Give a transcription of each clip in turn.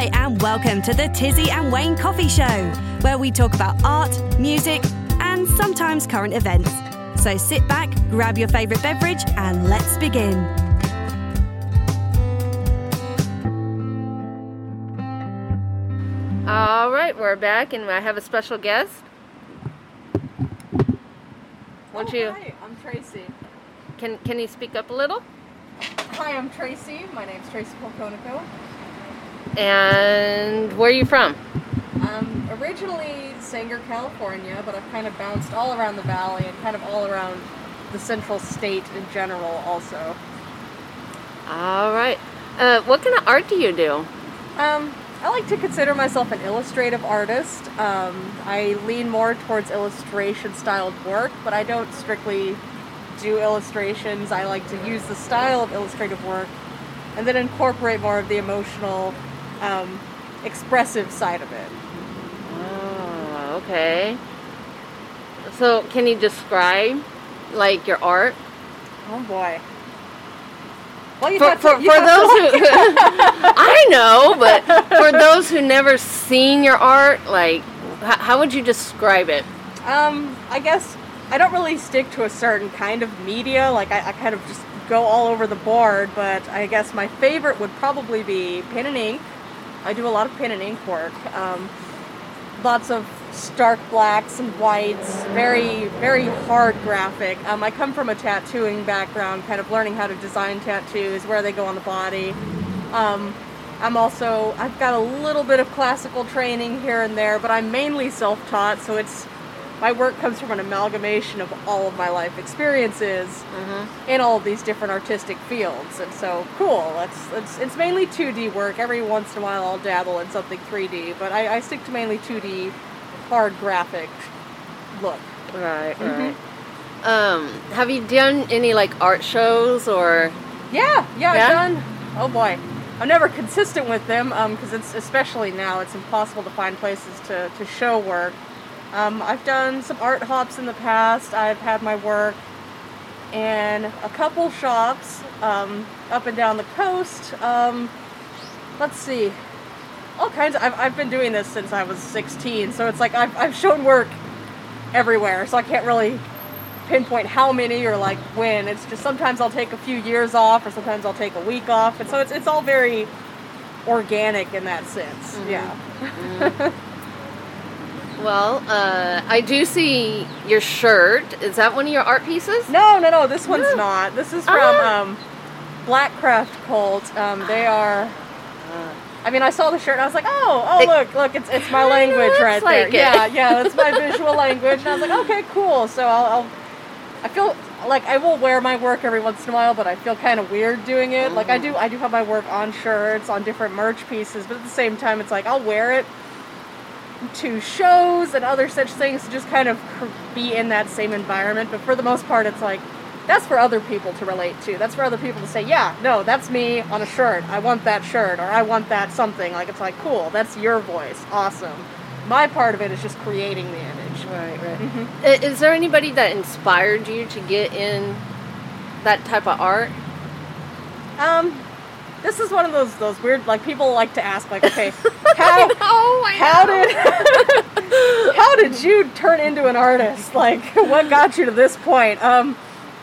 Hi, and welcome to the Tizzy and Wayne Coffee Show, where we talk about art, music, and sometimes current events. So sit back, grab your favourite beverage, and let's begin. All right, we're back, and I have a special guest. Won't oh, you? Oh, Hi, I'm Tracy. Can Can you speak up a little? Hi, I'm Tracy. My name's Tracy Polkownikow. And where are you from? I'm originally Sanger, California, but I've kind of bounced all around the valley and kind of all around the central state in general, also. All right. Uh, what kind of art do you do? Um, I like to consider myself an illustrative artist. Um, I lean more towards illustration styled work, but I don't strictly do illustrations. I like to use the style of illustrative work and then incorporate more of the emotional, um, expressive side of it. Oh, okay. So, can you describe like your art? Oh boy. Well, you For, for, to, for those who I know, but for those who never seen your art, like h- how would you describe it? Um, I guess I don't really stick to a certain kind of media. Like I, I kind of just go all over the board. But I guess my favorite would probably be pen and ink. I do a lot of pen and ink work. Um, lots of stark blacks and whites. Very, very hard graphic. Um, I come from a tattooing background, kind of learning how to design tattoos, where they go on the body. Um, I'm also I've got a little bit of classical training here and there, but I'm mainly self-taught, so it's my work comes from an amalgamation of all of my life experiences mm-hmm. in all of these different artistic fields, and so cool. It's it's it's mainly 2D work. Every once in a while, I'll dabble in something 3D, but I, I stick to mainly 2D, hard graphic look. Right, mm-hmm. right. Um, have you done any like art shows or? Yeah, yeah, Yeah? I've done. Oh boy, I'm never consistent with them um, because it's especially now it's impossible to find places to to show work. Um, I've done some art hops in the past. I've had my work in a couple shops um, up and down the coast. Um, let's see, all kinds. Of, I've I've been doing this since I was 16, so it's like I've I've shown work everywhere. So I can't really pinpoint how many or like when. It's just sometimes I'll take a few years off, or sometimes I'll take a week off, and so it's it's all very organic in that sense. Yeah. Well, uh, I do see your shirt. Is that one of your art pieces? No, no, no. This one's No. not. This is from Ah. um, Blackcraft Cult. Um, they are. I mean, I saw the shirt and I was like, oh, oh, It look, look, it's it's my language right like there. it. Yeah, yeah, that's my visual language. And I was like, okay, cool. So I'll, I'll, I feel like I will wear my work every once in a while, but I feel kind of weird doing it. Like I do, I do have my work on shirts, on different merch pieces, but at the same time, it's like I'll wear it to shows and other such things to just kind of be in that same environment. But for the most part, it's like that's for other people to relate to. That's for other people to say, yeah, no, that's me on a shirt. I want that shirt, or I want that something. Like it's like cool. That's your voice. Awesome. My part of it is just creating the image. Right, right. Is there anybody that inspired you to get in that type of art? Um, this is one of those those weird like people like to ask like, okay, how I how did how did you turn into an artist? Like, what got you to this point? Um,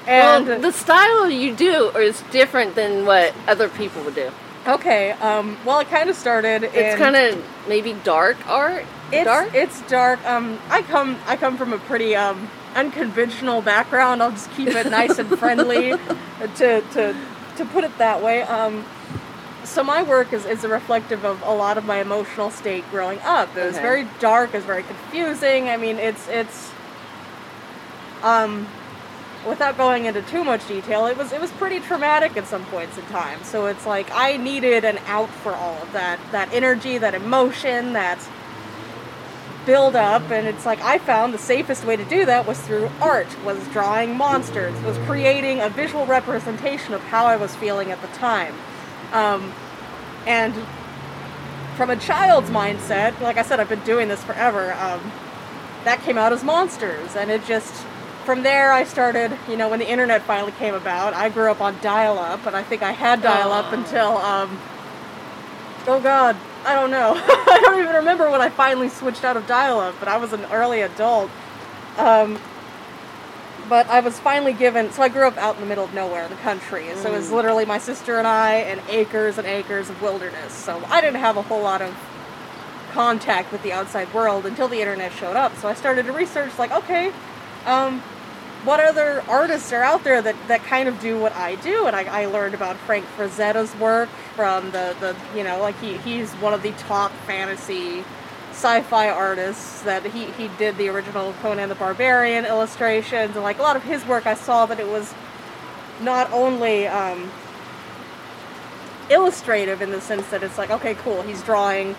and well, the style you do is different than what other people would do. okay, um, well, it kind of started. It's kind of maybe dark art. it's dark. it's dark. Um, I come I come from a pretty um unconventional background. I'll just keep it nice and friendly, to to to put it that way. Um, so my work is, is a reflective of a lot of my emotional state growing up. It was Okay. very dark. It was very confusing. I mean, it's it's um, without going into too much detail, it was it was pretty traumatic at some points in time. So it's like I needed an out for all of that that energy, that emotion, that build up and it's like I found the safest way to do that was through art, was drawing monsters, was creating a visual representation of how I was feeling at the time. Um, and from a child's mindset, like I said, I've been doing this forever. Um, that came out as monsters, and it just from there I started. You know, when the internet finally came about, I grew up on dial-up, and I think I had dial-up until um, oh god, I don't know. I don't even remember when I finally switched out of dial-up, but I was an early adult. Um, but I was finally given. So I grew up out in the middle of nowhere in the country, and so it was literally my sister and I, and acres and acres of wilderness. So I didn't have a whole lot of contact with the outside world until the internet showed up. So I started to research, like, okay, um, what other artists are out there that, that kind of do what I do? And I, I learned about Frank Frazetta's work from the, the you know, like he, he's one of the top fantasy sci-fi artists that he, he did the original Conan the Barbarian illustrations and like a lot of his work I saw that it was not only um, illustrative in the sense that it's like okay cool he's drawing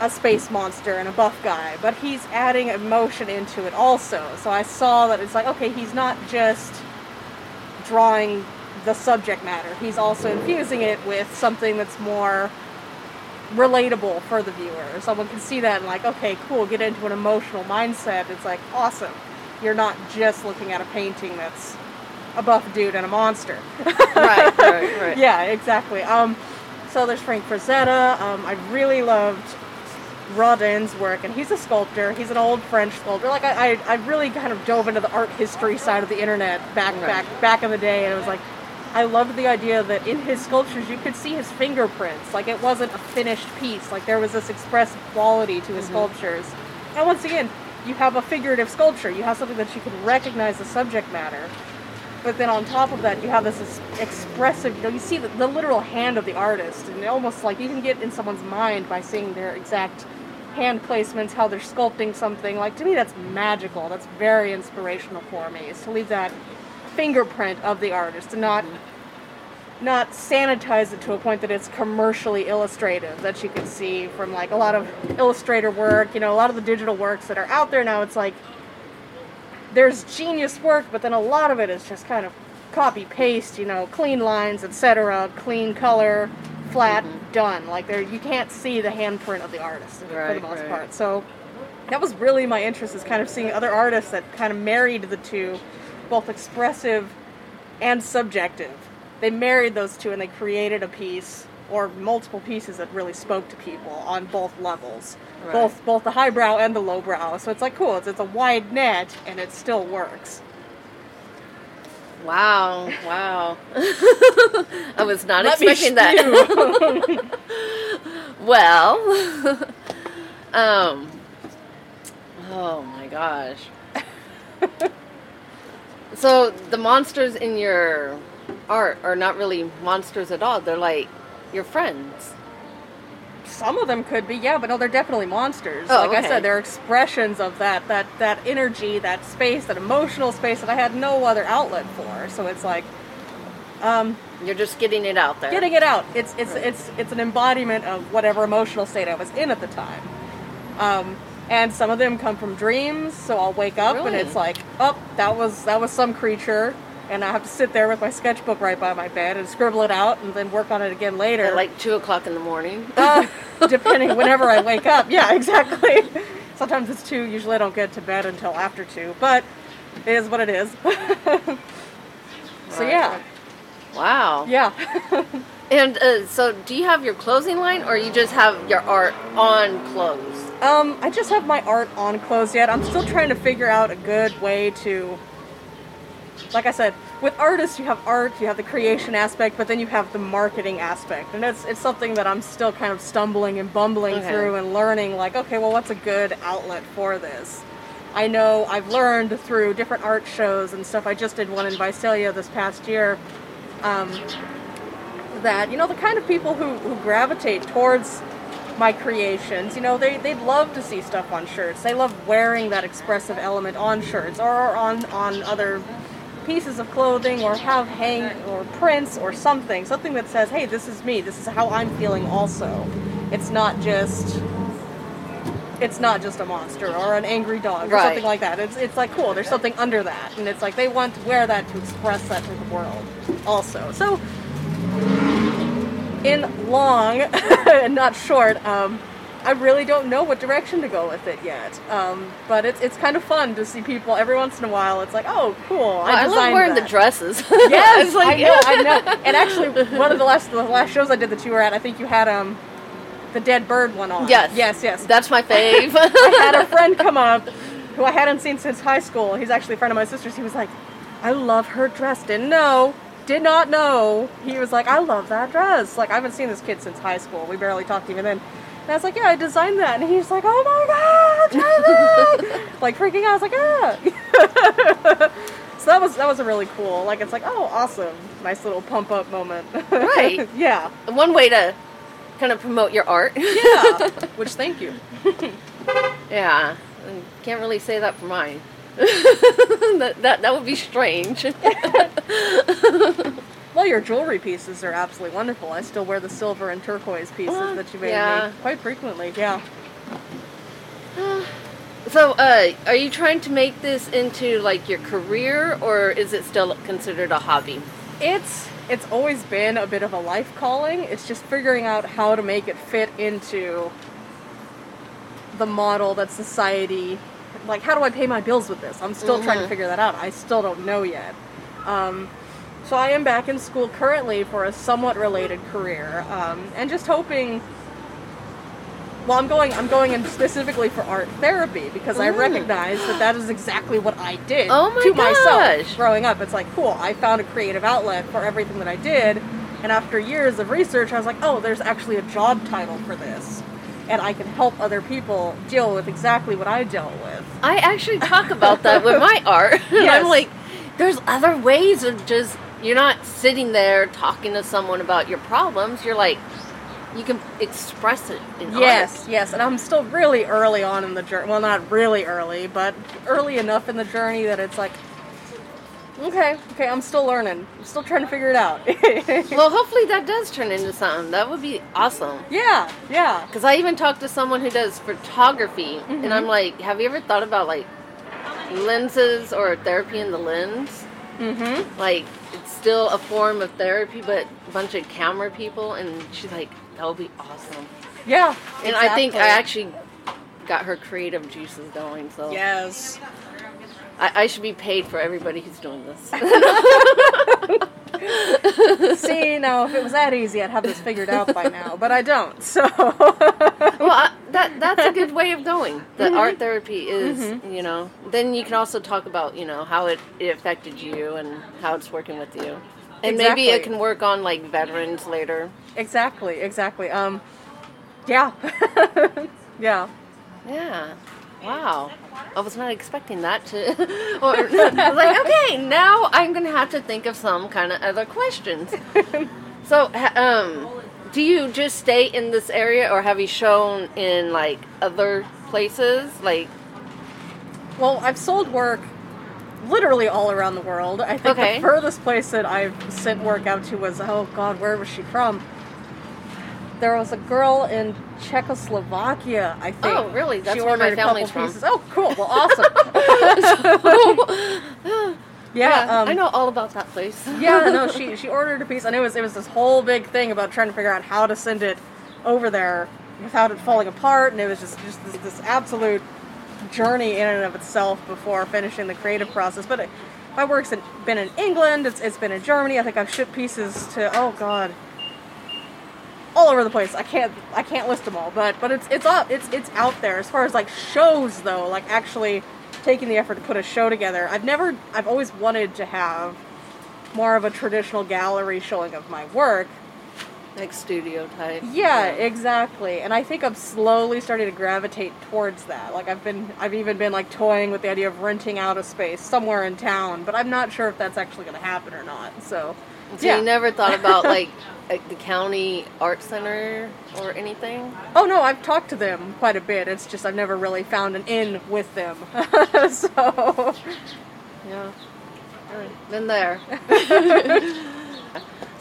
a space monster and a buff guy, but he's adding emotion into it also. So I saw that it's like, okay, he's not just drawing the subject matter, he's also infusing it with something that's more relatable for the viewer. Someone can see that and, like, okay, cool, get into an emotional mindset. It's like, awesome. You're not just looking at a painting that's a buff dude and a monster. right, right, right. yeah, exactly. Um, so there's Frank Frazetta. Um, I really loved Rodin's work, and he's a sculptor. He's an old French sculptor. Like I, I, I really kind of dove into the art history side of the internet back, Right. back, back in the day, and it was like, I loved the idea that in his sculptures you could see his fingerprints. Like it wasn't a finished piece. Like there was this expressive quality to his mm-hmm. sculptures. And once again, you have a figurative sculpture. You have something that you can recognize the subject matter. But then on top of that, you have this expressive, you know, you see the, the literal hand of the artist, and almost like you can get in someone's mind by seeing their exact hand placements, how they're sculpting something. Like, to me, that's magical. That's very inspirational for me, is to leave that fingerprint of the artist and not not sanitize it to a point that it's commercially illustrative that you can see from like a lot of illustrator work you know a lot of the digital works that are out there now it's like there's genius work but then a lot of it is just kind of copy paste you know clean lines etc clean color flat mm-hmm. done. Like there you can't see the handprint of the artist for Right, the most right. part. So that was really my interest is kind of seeing other artists that kind of married the two both expressive and subjective they married those two and they created a piece or multiple pieces that really spoke to people on both levels Right. both both the highbrow and the lowbrow so it's like cool it's, it's a wide net and it still works Wow, wow. I was not Let expecting that. well, um, oh my gosh. so the monsters in your art are not really monsters at all. They're like your friends. Some of them could be, yeah, but no, they're definitely monsters. Oh, like I said, they're expressions of that that that energy, that space, that emotional space that I had no other outlet for. So it's like um, You're just getting it out there. getting it out. It's it's Right. it's it's an embodiment of whatever emotional state I was in at the time. Um, and some of them come from dreams, so I'll wake up and it's like, oh, that was that was some creature, and I have to sit there with my sketchbook right by my bed and scribble it out, and then work on it again later. At like two o'clock in the morning. Uh, depending whenever I wake up. Yeah, exactly. Sometimes it's two. Usually I don't get to bed until after two, but it is what it is. so Right. yeah, Wow. yeah. And uh, so, do you have your clothing line, or you just have your art on clothes? um, I just have my art on clothes yet. I'm still trying to figure out a good way to. Like I said, with artists, you have art, you have the creation aspect, but then you have the marketing aspect, and it's it's something that I'm still kind of stumbling and bumbling Okay. through and learning. Like, okay, well, what's a good outlet for this? I know I've learned through different art shows and stuff. I just did one in Visalia this past year. Um, that you know the kind of people who, who gravitate towards my creations you know they, they'd love to see stuff on shirts. They love wearing that expressive element on shirts or on on other pieces of clothing or have hang or prints or something something that says hey this is me. This is how i'm feeling also. It's not just it's not just a monster or an angry dog or Right. something like that. It's, it's like cool there's something under that. And it's like they want to wear that to express that to the world also. So in long and not short, um, I really don't know what direction to go with it yet. Um, but it's it's kind of fun to see people every once in a while. It's like, oh, cool! I, I, love wearing that. the dresses. Yes, like, I know, I know. And actually, one of the last the last shows I did that you were at, I think you had um the dead bird one on. Yes. Yes, yes. That's my fave. I had a friend come up who I hadn't seen since high school. He's actually a friend of my sister's. He was like, I love her dress. Didn't know. Did not know. He was like, I love that dress. Like, I haven't seen this kid since high school. We barely talked even then. And I was like, yeah, I designed that. And he's like, oh my god, try that. like freaking out. I was like, ah. so that was that was a really cool. Like, it's like, oh, awesome. Nice little pump up moment. Right. yeah. One way to kind of promote your art. Yeah. Which, thank you. yeah. I Can't really say that for mine. that, that that would be strange. Well, your jewelry pieces are absolutely wonderful. I still wear the silver and turquoise pieces Uh, that you made yeah. me quite frequently. Yeah. so, uh, are you trying to make this into like your career, or is it still considered a hobby? It's it's always been a bit of a life calling. It's just figuring out how to make it fit into the model that society like how do I pay my bills with this? I'm still trying to Mhm. figure that out. I still don't know yet. Um, so I am back in school currently for a somewhat related career, um, and just hoping. Well, I'm going. I'm going in specifically for art therapy because I Mm. recognize that that is exactly what I did Oh my to myself growing up. It's like cool. I found a creative outlet for everything that I did, and after years of research, I was like, oh, there's actually a job title for this, and I can help other people deal with exactly what I dealt with. I actually talk about that with my art. Yes. I'm like, there's other ways of just you're not sitting there talking to someone about your problems. You're like, you can express it in Yes, art. yes, and I'm still really early on in the journey. Well, not really early, but early enough in the journey that it's like, okay, okay, I'm still learning. I'm still trying to figure it out. Well, hopefully that does turn into something. That would be awesome. yeah, yeah. Because I even talked to someone who does photography, and Mm-hmm. I'm like, have you ever thought about like lenses or therapy in the lens? Mm-hmm. Like, it's still a form of therapy, but a bunch of camera people, and she's like, that would be awesome. Yeah. And I think I actually got her creative juices going, so Yes. I, I should be paid for everybody who's doing this. See, now if it was that easy, I'd have this figured out by now, but I don't. So. well, I, that that's a good way of going. The Mm-hmm. art therapy is, you know. Then you can also talk about, you know, how it, it affected you and how it's working with you, and maybe it can work on like veterans later. exactly, exactly. Um, yeah. yeah. Yeah. Wow. I was not expecting that to. or, I was like, okay, now I'm going to have to think of some kind of other questions. so, um, do you just stay in this area or have you shown in like other places? Like, Well, I've sold work literally all around the world. I think Okay. the furthest place that I've sent work out to was oh god, where was she from? There was a girl in Czechoslovakia, I think. Oh, really? That's she where my family's from. pieces. Oh, cool. Well, awesome. yeah, um, I know all about that place. yeah, no, she she ordered a piece, and it was it was this whole big thing about trying to figure out how to send it over there without it falling apart, and it was just just this, this absolute journey in and of itself before finishing the creative process. But it, my work's been in England, it's it's been in Germany. I think I've shipped pieces to oh god, all over the place. I can't I can't list them all, but but it's it's up it's it's out there. As far as like shows though, like actually taking the effort to put a show together. I've never I've always wanted to have more of a traditional gallery showing of my work. Like studio type. Yeah, exactly. And I think I'm slowly starting to gravitate towards that. Like I've been I've even been like toying with the idea of renting out a space somewhere in town, but I'm not sure if that's actually going to happen or not. So, So yeah. you never thought about like, like the county art center or anything? Oh no, I've talked to them quite a bit. It's just I've never really found an in with them. so, Yeah. Been there.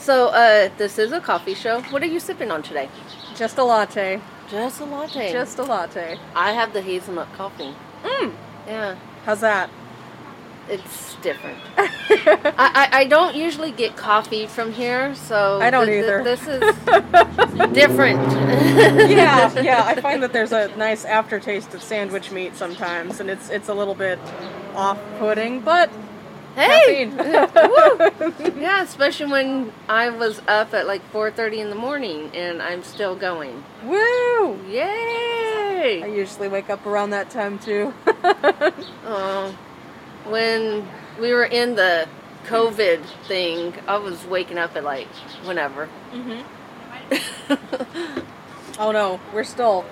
so, uh, this is a coffee show. What are you sipping on today? just a latte. Just a latte. Just a latte. I have the hazelnut coffee. Mm. Yeah, How's that? it's different. I, I, I don't usually get coffee from here, so I don't th- th- either. this is different. yeah, yeah. I find that there's a nice aftertaste of sandwich meat sometimes, and it's it's a little bit off-putting, but Hey! Yeah, especially when I was up at like 4:30 in the morning and I'm still going. Woo! Yay! I usually wake up around that time too. Oh, when we were in the COVID thing, I was waking up at like whenever. Mhm. oh no, we're still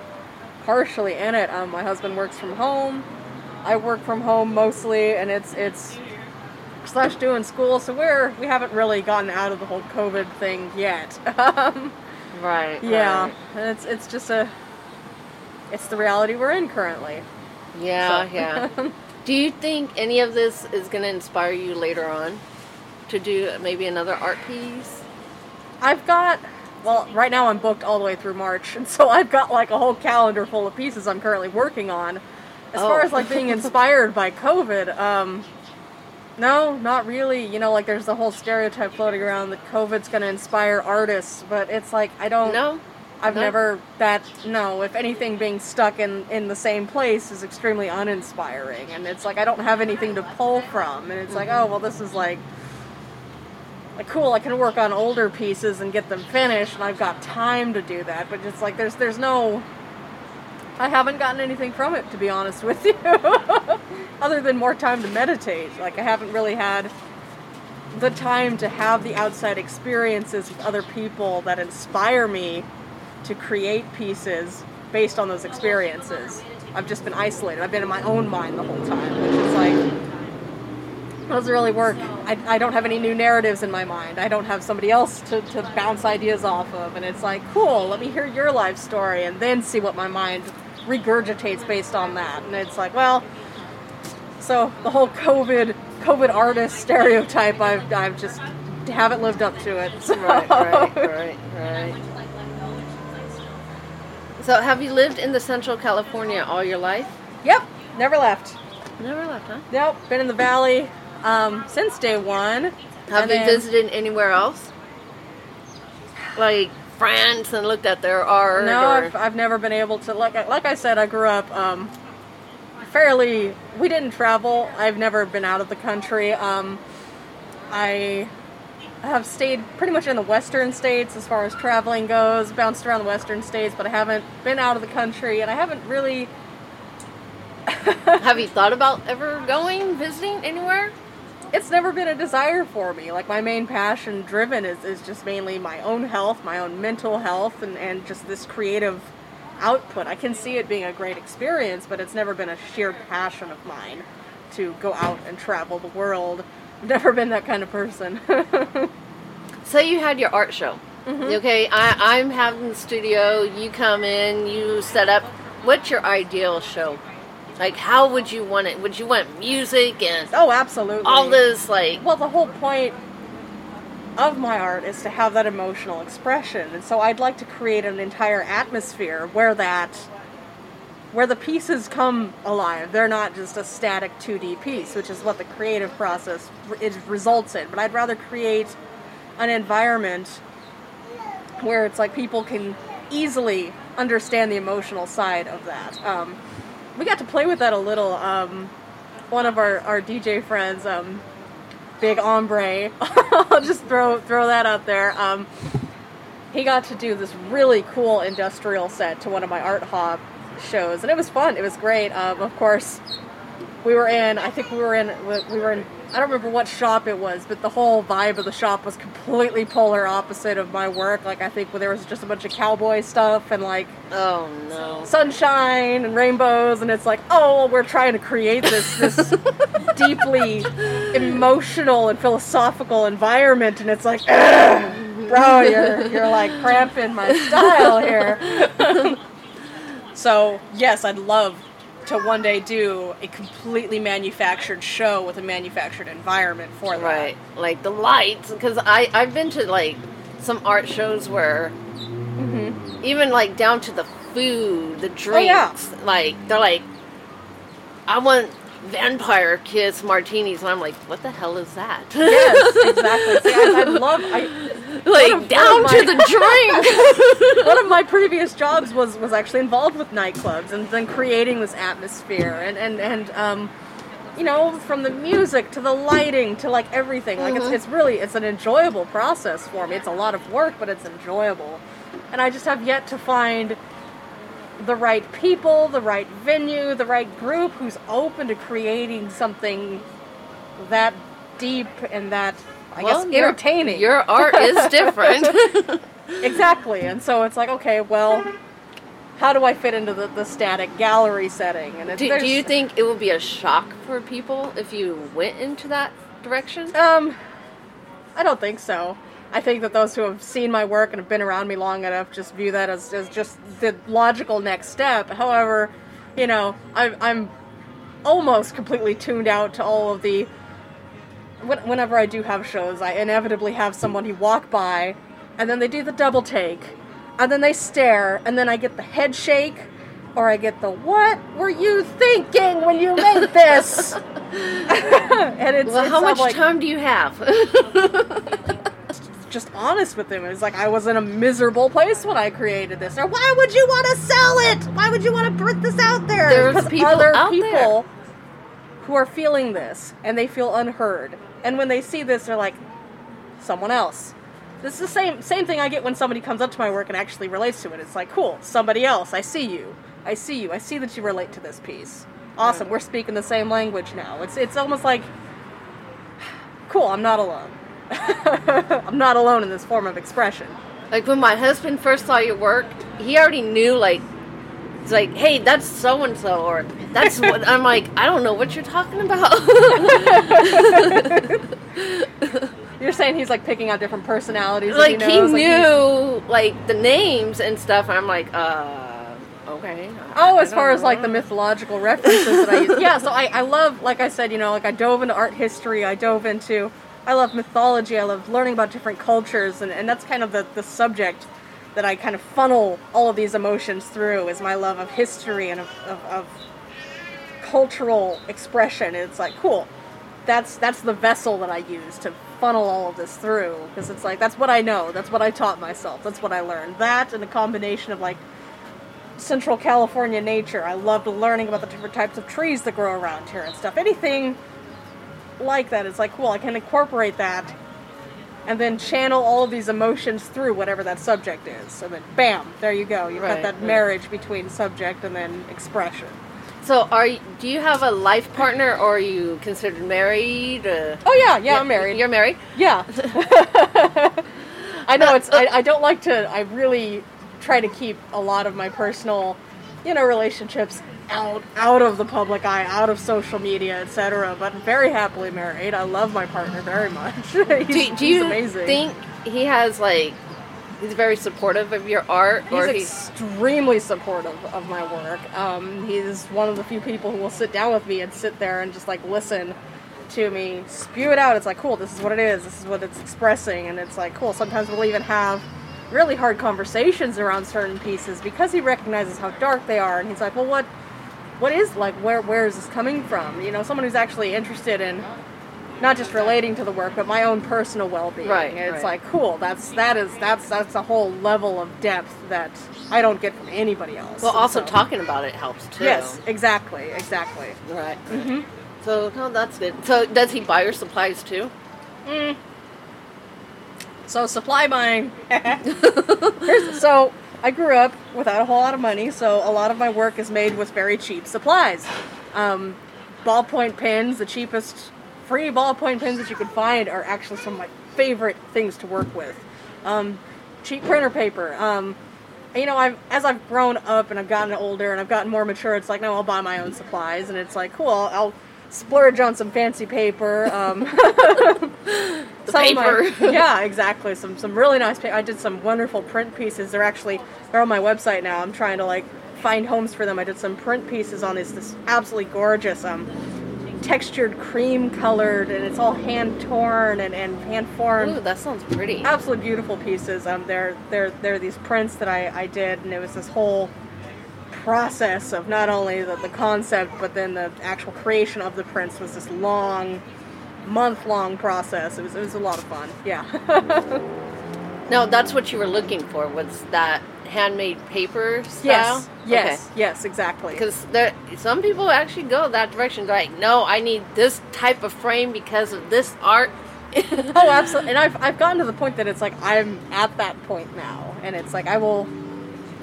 partially in it. Um, my husband works from home. I work from home mostly, and it's it's slash doing school. So we're we haven't really gotten out of the whole COVID thing yet. um, Right. yeah, right. it's it's just a it's the reality we're in currently. Yeah, So- yeah. Do you think any of this is going to inspire you later on to do maybe another art piece? I've got well, right now I'm booked all the way through March, and so I've got like a whole calendar full of pieces I'm currently working on. As far Oh. as like being inspired by COVID, um, no, not really. You know, like there's the whole stereotype floating around that COVID's going to inspire artists, but it's like I don't. No. I've no? never that no. If anything, being stuck in in the same place is extremely uninspiring, and it's like I don't have anything to pull from, and it's like oh well, this is like like cool. I can work on older pieces and get them finished, and I've got time to do that. But it's like there's there's no. I haven't gotten anything from it, to be honest with you, other than more time to meditate. Like I haven't really had the time to have the outside experiences with other people that inspire me to create pieces based on those experiences. I've just been isolated. I've been in my own mind the whole time, which is like doesn't really work. I, I don't have any new narratives in my mind. I don't have somebody else to, to bounce ideas off of. And it's like, cool, let me hear your life story and then see what my mind regurgitates based on that. And it's like, well, so the whole COVID COVID artist stereotype, I've I've just haven't lived up to it. So. Right, right, right, right. So, have you lived in the Central California all your life? Yep, never left. Never left, huh? Nope, been in the valley um, since day one. Have And you then- visited anywhere else? Like France and looked at their art? No, or- I've, I've never been able to. Like I- like I said, I grew up um, fairly. We didn't travel. I've never been out of the country. Um, I have stayed pretty much in the western states as far as traveling goes. Bounced around the western states, but I haven't been out of the country, and I haven't really. Have you thought about ever going, visiting anywhere? It's never been a desire for me. Like my main passion driven is, is just mainly my own health, my own mental health, and, and just this creative output. I can see it being a great experience, but it's never been a sheer passion of mine to go out and travel the world. I've never been that kind of person. Say you had your art show. Mm-hmm. Okay, I, I'm having the studio. You come in, you set up. What's your ideal show? Like, how would you want it? Would you want music and oh, absolutely. all this? Like, Well, the whole point of my art is to have that emotional expression. And so I'd like to create an entire atmosphere where that where the pieces come alive. They're not just a static 2D piece, which is what the creative process it results in. But I'd rather create an environment where it's like people can easily understand the emotional side of that. Um, we got to play with that a little. Um, one of our, our DJ friends, um, Big Ombre, I'll just throw throw that out there. Um, he got to do this really cool industrial set to one of my art hop shows, and it was fun. It was great. Um, of course, we were in. I think we were in. We were in. I don't remember what shop it was, but the whole vibe of the shop was completely polar opposite of my work. Like I think there was just a bunch of cowboy stuff and like oh no. sunshine and rainbows, and it's like, oh, we're trying to create this this deeply emotional and philosophical environment, and it's like, bro, you're you're like cramping my style here. so yes, I'd love to one day do a completely manufactured show with a manufactured environment for that. Right, like the lights, because I I've been to like some art shows where mm-hmm. even like down to the food, the oh, drinks, Oh, yeah. like they're like, I want vampire kiss martinis, and I'm like, what the hell is that? Yes, exactly. See, I, I love. I, like down of to the drink. one of my previous jobs was was actually involved with nightclubs and then creating this atmosphere and and and um you know, from the music to the lighting to like everything. Like it's, it's really it's an enjoyable process for me. It's a lot of work, but it's enjoyable. And I just have yet to find the right people, the right venue, the right group who's open to creating something that deep and that I Well, guess your- entertaining. Your art is different. exactly. And so it's like, okay, well, how do I fit into the, the static gallery setting? And it's, do, do you think it would be a shock for people if you went into that direction? Um, I don't think so. I think that those who have seen my work and have been around me long enough just view that as, as just the logical next step. However, you know, I'm, I'm almost completely tuned out to all of the. When- Whenever I do have shows, I inevitably have someone who walk by, and then they do the double take, and then they stare, and then I get the head shake, or I get the "What were you thinking when you made this?" and it's, well, it's how I'm much like, time do you have? just honest with him. It's like I was in a miserable place when I created this. Or why would you want to sell it? Why would you want to put this out there? There's people other people there. who are feeling this and they feel unheard. And when they see this, they're like, someone else. This is the same same thing I get when somebody comes up to my work and actually relates to it. It's like, cool, somebody else. I see you. I see you. I see that you relate to this piece. Awesome. We're speaking the same language now. It's it's almost like cool, I'm not alone. I'm not alone in this form of expression. like when my husband first saw your work, he already knew like it's like, hey, that's so and so, or that's what I'm like. I don't know what you're talking about. You're saying he's like picking out different personalities. like he knows, like, he's- knew like the names and stuff. I'm like, uh, okay. Oh, I as don't far as like the mythological references that I use. Yeah, so I, I love, like I said, you know, like I dove into art history, I dove into, I love mythology, I love learning about different cultures, and, and that's kind of the, the subject that I kind of funnel all of these emotions through is my love of history and of, of, of cultural expression. It's like, cool. That's that's the vessel that I use to funnel all of this through because it's like that's what I know. That's what I taught myself. That's what I learned. That and a combination of like Central California nature. I loved learning about the different types of trees that grow around here and stuff. Anything like that, it's like cool. I can incorporate that and then channel all of these emotions through whatever that subject is. So then, bam, there you go. You've Right, got that right. marriage between subject and then expression. So, are you, do you have a life partner, or are you considered married? Uh, Oh yeah, yeah, I'm married. You're married. Yeah. I know it's. I, I don't like to. I really try to keep a lot of my personal, you know, relationships out out of the public eye, out of social media, etc. But very happily married. I love my partner very much. he's, Do, do you amazing. think he has like he's very supportive of your art, He's or he's extremely supportive of my work. Um, he's one of the few people who will sit down with me and sit there and just like listen to me spew it out. It's like, cool, this is what it is, this is what it's expressing, and it's like, cool. Sometimes we'll even have really hard conversations around certain pieces because he recognizes how dark they are, and he's like, well, what, what is like, where, where is this coming from? You know, someone who's actually interested in not just relating to the work, but my own personal well-being. Right, it's right. like, cool. That's that is that's that's a whole level of depth that I don't get from anybody else. well, also so- talking about it helps too. Yes, exactly, exactly. Right. Mhm. So no, that's good. So does he buy your supplies too? Mm. So supply buying. Here's- so I grew up without a whole lot of money, so a lot of my work is made with very cheap supplies. Um, ballpoint pens, the cheapest free ballpoint pens that you could find, are actually some of my favorite things to work with. Um, cheap printer paper. Um, you know, I've as I've grown up and I've gotten older and I've gotten more mature, it's like no, I'll buy my own supplies, and it's like cool. I'll splurge on some fancy paper. Um, some of my- paper. yeah, exactly. Some some really nice. paper. I did some wonderful print pieces. They're actually they're on my website now. I'm trying to like find homes for them. I did some print pieces on this this absolutely gorgeous um textured cream colored and it's all hand torn and, and hand formed Ooh, that sounds pretty. absolutely beautiful pieces. Um, they're they're they're these prints that I, I did, and it was this whole process of not only the, the concept, but then the actual creation of the prints was this long, month long process. It was it was a lot of fun. Yeah. No, that's what you were looking for. Was that handmade paper style? Yes, yes, yes, exactly. Because there, some people actually go that direction. They're like, no, I need this type of frame because of this art. oh, absolutely. And I've, I've gotten to the point that it's like I'm at that point now, and it's like I will.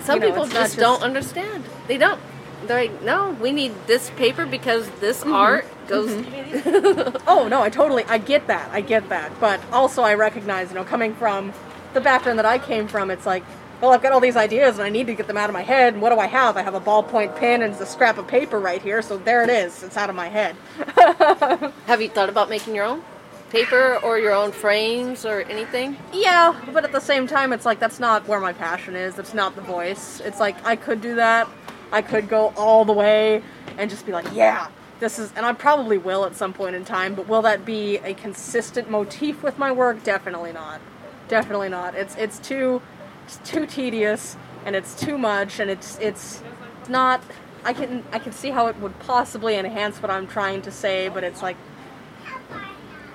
Some you know, people not just, don't understand. They don't. They're like, no, we need this paper because this Mm-hmm. art goes. Oh no, I totally I get that. I get that. But also I recognize, you know, coming from the background that I came from, it's like, well, I've got all these ideas and I need to get them out of my head. And what do I have? I have a ballpoint pen and a scrap of paper right here, so there it is. It's out of my head. Have you thought about making your own paper or your own frames or anything? Yeah, but at the same time, it's like that's not where my passion is. That's not the voice. It's like I could do that. I could go all the way and just be like, yeah, this is, and I probably will at some point in time. But will that be a consistent motif with my work? Definitely not. Definitely not. It's it's too it's too tedious and it's too much and it's it's not. I can I can see how it would possibly enhance what I'm trying to say, but it's like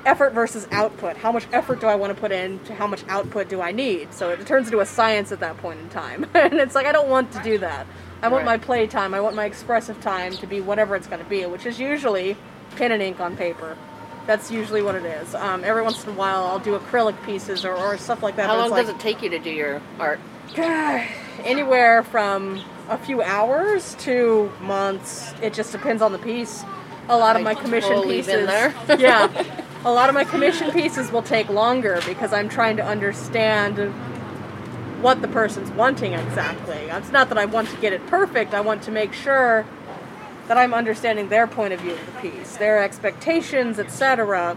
effort versus output. How much effort do I want to put in to how much output do I need? So it turns into a science at that point in time. and it's like I don't want to do that. I want Right. my play time, I want my expressive time to be whatever it's going to be, which is usually pen and ink on paper. That's usually what it is. Um, every once in a while, I'll do acrylic pieces or, or stuff like that. How long does it take you to do your art? anywhere from a few hours to months. It just depends on the piece. A lot of I my commission totally pieces. yeah. A lot of my commission pieces will take longer because I'm trying to understand what the person's wanting exactly. It's not that I want to get it perfect, I want to make sure that I'm understanding their point of view of the piece, their expectations, etc.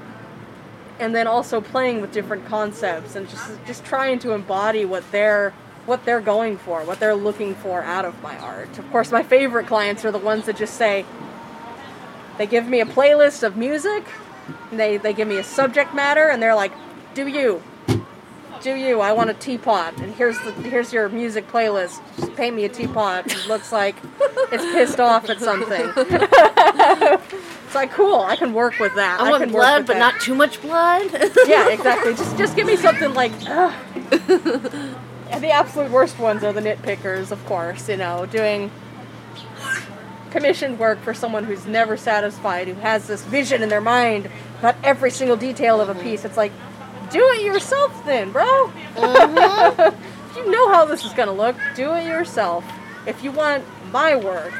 And then also playing with different concepts and just just trying to embody what they're what they're going for, what they're looking for out of my art. Of course, my favorite clients are the ones that just say they give me a playlist of music, and they they give me a subject matter and they're like, "Do you do you? I want a teapot, and here's the here's your music playlist. Just paint me a teapot. It looks like it's pissed off at something. it's like cool. I can work with that. I, can want work blood, but that. not too much blood. Yeah, exactly. Just just give me something like. ugh. And the absolute worst ones are the nitpickers, of course. You know, doing commissioned work for someone who's never satisfied, who has this vision in their mind about every single detail of a mm-hmm. piece. It's like, do it yourself, then, bro. Mm-hmm. you know how this is gonna look. Do it yourself. If you want my work,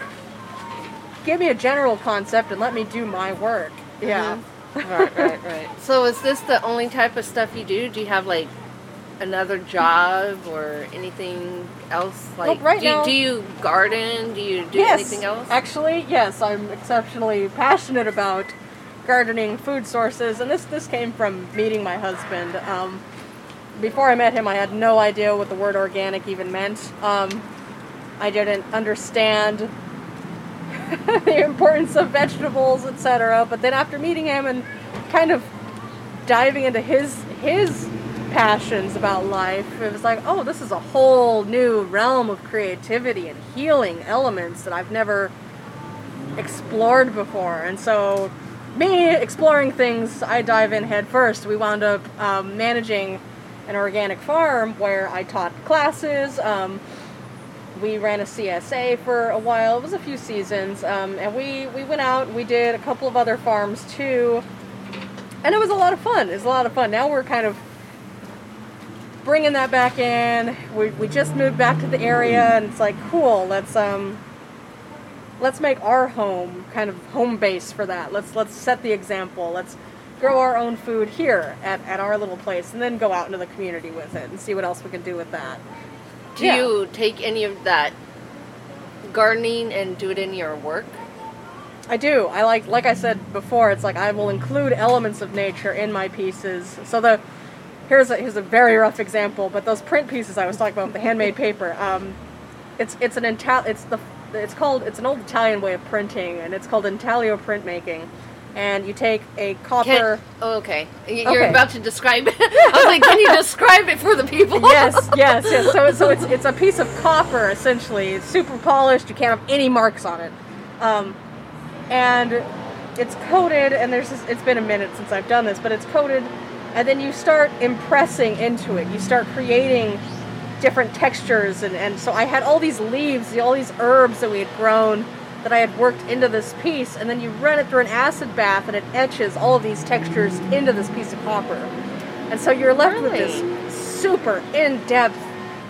give me a general concept and let me do my work. Yeah. Mm-hmm. right, right, right. So is this the only type of stuff you do? Do you have like another job or anything else? Like, right do, you- now- do you garden? Do you do yes, anything else? Actually, yes, I'm exceptionally passionate about gardening, food sources, and this this came from meeting my husband. Um, before I met him, I had no idea what the word organic even meant. Um, I didn't understand the importance of vegetables, etc. But then after meeting him and kind of diving into his his passions about life, it was like, oh, this is a whole new realm of creativity and healing elements that I've never explored before. And so, me exploring things, I dive in head first. We wound up um, managing an organic farm where I taught classes. Um, we ran a CSA for a while. It was a few seasons, um, and we we went out. We did a couple of other farms too, and it was a lot of fun. It's a lot of fun. Now we're kind of bringing that back in. We we just moved back to the area, and it's like cool. Let's um let's make our home kind of home base for that. Let's let's set the example. Let's grow our own food here at, at our little place and then go out into the community with it and see what else we can do with that. do yeah. you take any of that gardening and do it in your work? I do. I like like I said before, it's like I will include elements of nature in my pieces. So the here's a here's a very rough example, but those print pieces I was talking about, the handmade paper, um, it's it's an Ital- it's the it's called it's an old Italian way of printing, and it's called intaglio printmaking. And you take a copper. Can, oh, okay. You're Okay. about to describe it. I was like, can you describe it for the people? yes, yes, yes. So, so it's it's a piece of copper essentially. It's super polished. You can't have any marks on it, um, and it's coated. And there's this, it's been a minute since I've done this, but it's coated, and then you start impressing into it. You start creating different textures and, and so I had all these leaves, all these herbs that we had grown that I had worked into this piece, and then you run it through an acid bath and it etches all of these textures into this piece of copper. And so you're left with this super in-depth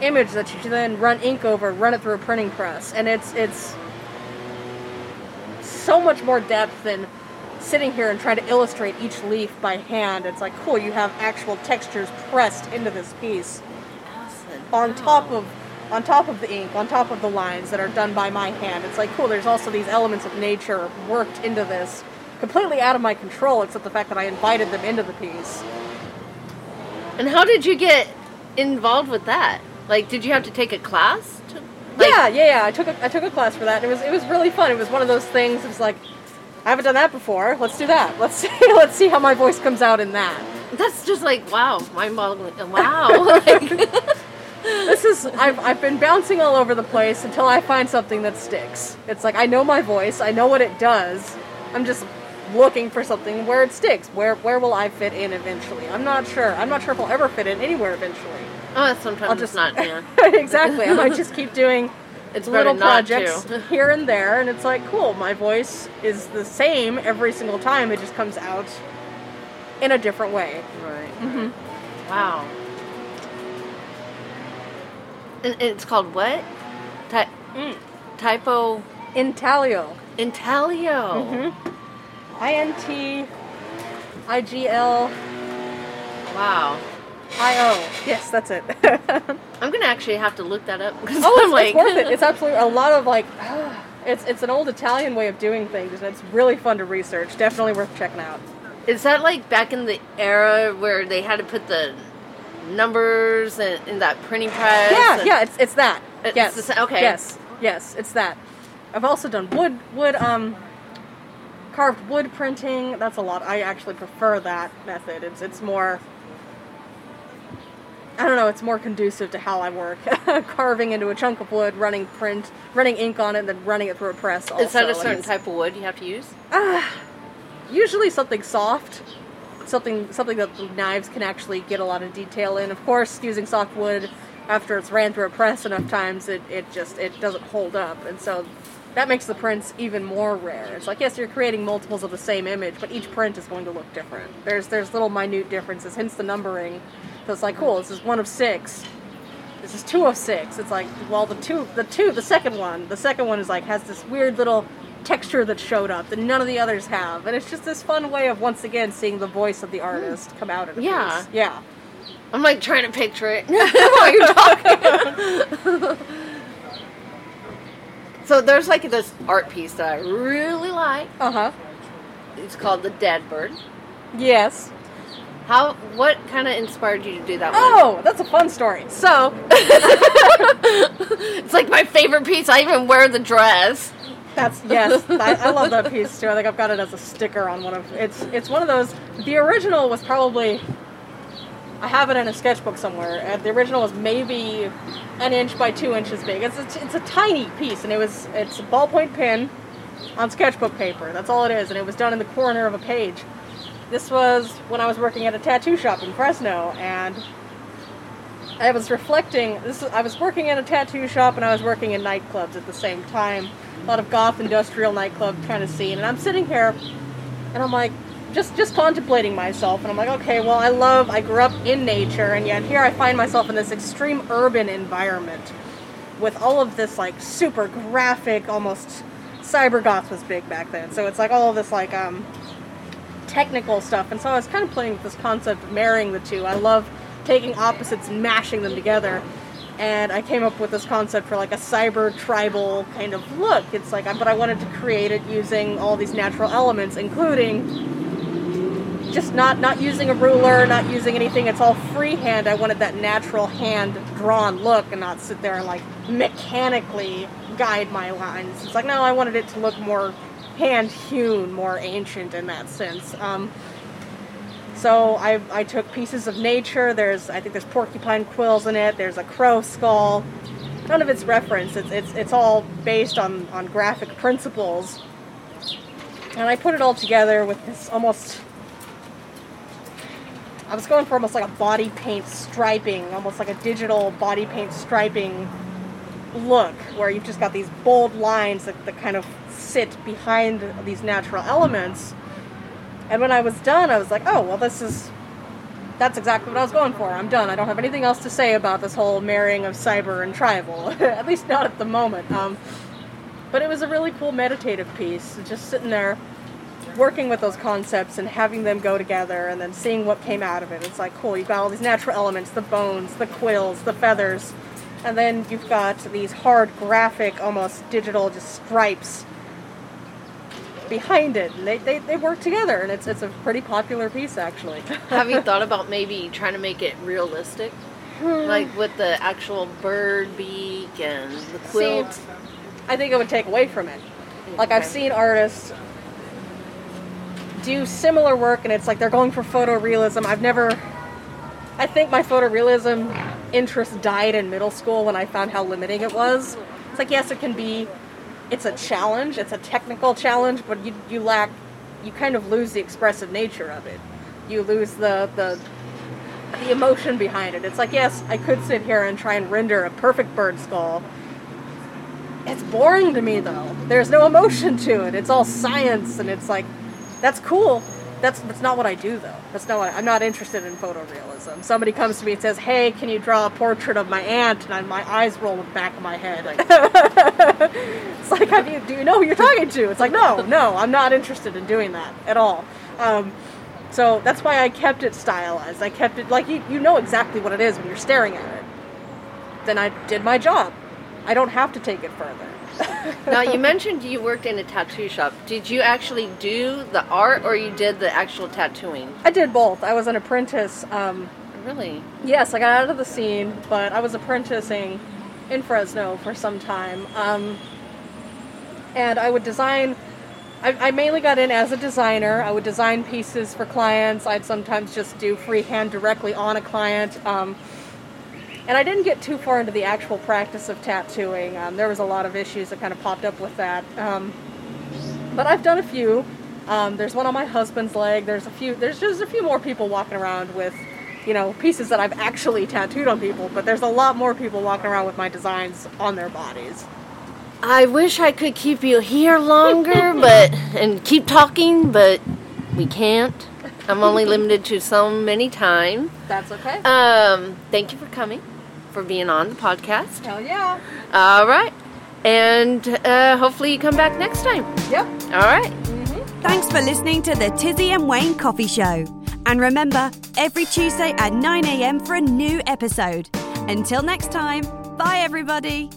image that you then run ink over, run it through a printing press, and it's it's so much more depth than sitting here and trying to illustrate each leaf by hand. It's like cool, you have actual textures pressed into this piece Acid. on top of on top of the ink, on top of the lines that are done by my hand. It's like cool. There's also these elements of nature worked into this, completely out of my control, except the fact that I invited them into the piece. And how did you get involved with that? Like, did you have to take a class? To, like, yeah, yeah, yeah. I took a, I took a class for that. And it was it was really fun. It was one of those things. It was like I haven't done that before. Let's do that. Let's see. Let's see how my voice comes out in that. That's just like wow, mind-boggling. Wow. like, This is I've I've been bouncing all over the place until I find something that sticks. It's like I know my voice. I know what it does. I'm just looking for something where it sticks. Where where will I fit in eventually? I'm not sure. I'm not sure if I'll ever fit in anywhere eventually. oh, sometimes I'll it's just not. Yeah. exactly. I might just keep doing It's little better not projects to. here and there, and it's like cool. My voice is the same every single time. It just comes out in a different way. Right. Mm-hmm. Wow. And and it's called what? Ty- Mm. typo Intaglio. intaglio. Mm-hmm. I N T I G L Wow. I O. Yes, that's it. I'm gonna actually have to look that up because Oh, I'm it's, like, it's worth it. It's absolutely a lot of like, it's it's an old Italian way of doing things, and it's really fun to research. Definitely worth checking out. is that like back in the era where they had to put the numbers in, in that printing press? Yeah, yeah, it's it's that. It's yes, the okay. Yes, yes, it's that. I've also done wood wood um carved wood printing. That's a lot. I actually prefer that method. It's it's more. I don't know. It's more conducive to how I work. Carving into a chunk of wood, running print, running ink on it, and then running it through a press. Also. Is that a certain type of wood you have to use? usually something soft something something that the knives can actually get a lot of detail in of course using soft wood after it's ran through a press enough times it, it just it doesn't hold up and so that makes the prints even more rare it's like yes you're creating multiples of the same image but each print is going to look different there's there's little minute differences hence the numbering so it's like cool this is one of six this is two of six. It's like, well, the two, the two, the second one, the second one is like has this weird little texture that showed up that none of the others have, and it's just this fun way of once again seeing the voice of the artist hmm. come out in Yeah. piece. Yeah. I'm like trying to picture it while you're talking. so there's like this art piece that I really like. Uh huh. It's called The Dead Bird. Yes. How? What kind of inspired you to do that one? Oh, that's a fun story. So It's like my favorite piece. I even wear the dress. That's yes, I, I love that piece too. I think I've got it as a sticker on one of it's. It's one of those. The original was probably. I have it in a sketchbook somewhere. The original was maybe an inch by two inches big. It's a, it's a tiny piece, and it was it's a ballpoint pen on sketchbook paper. That's all it is, and it was done in the corner of a page. This was when I was working at a tattoo shop in Fresno, and I was reflecting. This I was working in a tattoo shop and I was working in nightclubs at the same time. A lot of goth industrial nightclub kind of scene, and I'm sitting here, and I'm like, just just contemplating myself, and I'm like, okay, well, I love. I grew up in nature, and yet here I find myself in this extreme urban environment with all of this like super graphic, almost cyber goth was big back then. So it's like all of this like um technical stuff. And so I was kind of playing with this concept of marrying the two. I love taking opposites and mashing them together. And I came up with this concept for like a cyber tribal kind of look. It's like, but I wanted to create it using all these natural elements, including just not not using a ruler, not using anything. It's all freehand. I wanted that natural hand drawn look, and not sit there and like mechanically guide my lines. It's like no, I wanted it to look more hand hewn, more ancient in that sense. Um, so I, I took pieces of nature. There's I think there's porcupine quills in it. There's a crow skull. None of it's reference. It's it's it's all based on on graphic principles. And I put it all together with this almost I was going for almost like a body paint striping, almost like a digital body paint striping look, where you've just got these bold lines that, that kind of sit behind these natural elements. And when I was done, I was like, oh, well, this is. That's exactly what I was going for. I'm done. I don't have anything else to say about this whole marrying of cyber and tribal, at least not at the moment. Um, but it was a really cool meditative piece, just sitting there working with those concepts and having them go together and then seeing what came out of it. It's like, cool, you've got all these natural elements the bones, the quills, the feathers, and then you've got these hard graphic, almost digital, just stripes behind it. And they, they, they work together, and it's, it's a pretty popular piece, actually. Have you thought about maybe trying to make it realistic? Hmm. like with the actual bird beak and the quilt? See, I think it would take away from it. Like, I've seen artists do similar work, and it's like they're going for photorealism. I've never. I think my photorealism interest died in middle school when I found how limiting it was. It's like, yes, it can be. It's a challenge, it's a technical challenge, but you, you lack. You kind of lose the expressive nature of it. You lose the, the the emotion behind it. It's like, yes, I could sit here and try and render a perfect bird skull. It's boring to me though. There's no emotion to it. It's all science and it's like that's cool. That's that's not what I do though. That's not what I'm not interested in photorealism. Somebody comes to me and says, "Hey, can you draw a portrait of my aunt?" and I, my eyes roll in the back of my head. it's like, have you, do you know who you're talking to? It's like, no, no, I'm not interested in doing that at all. Um, so that's why I kept it stylized. I kept it like you, you know exactly what it is when you're staring at it. Then I did my job. I don't have to take it further. now you mentioned you worked in a tattoo shop. Did you actually do the art or you did the actual tattooing? I did both. I was an apprentice. Um, Really? yes, I got out of the scene, but I was apprenticing in Fresno for some time. Um, and I would design. I, I mainly got in as a designer. I would design pieces for clients. I'd sometimes just do freehand directly on a client. Um, and I didn't get too far into the actual practice of tattooing. Um, there was a lot of issues that kind of popped up with that. Um, but I've done a few. Um, there's one on my husband's leg. There's a few. There's just a few more people walking around with, you know, pieces that I've actually tattooed on people. But there's a lot more people walking around with my designs on their bodies. I wish I could keep you here longer, but and keep talking, but we can't. I'm only limited to so many time. That's okay. Um, thank you for coming, for being on the podcast. Hell yeah. All right, and uh, hopefully you come back next time. Yep. All right. Thanks for listening to the Tizzy and Wayne Coffee Show. And remember, every Tuesday at 9am for a new episode. Until next time, bye everybody.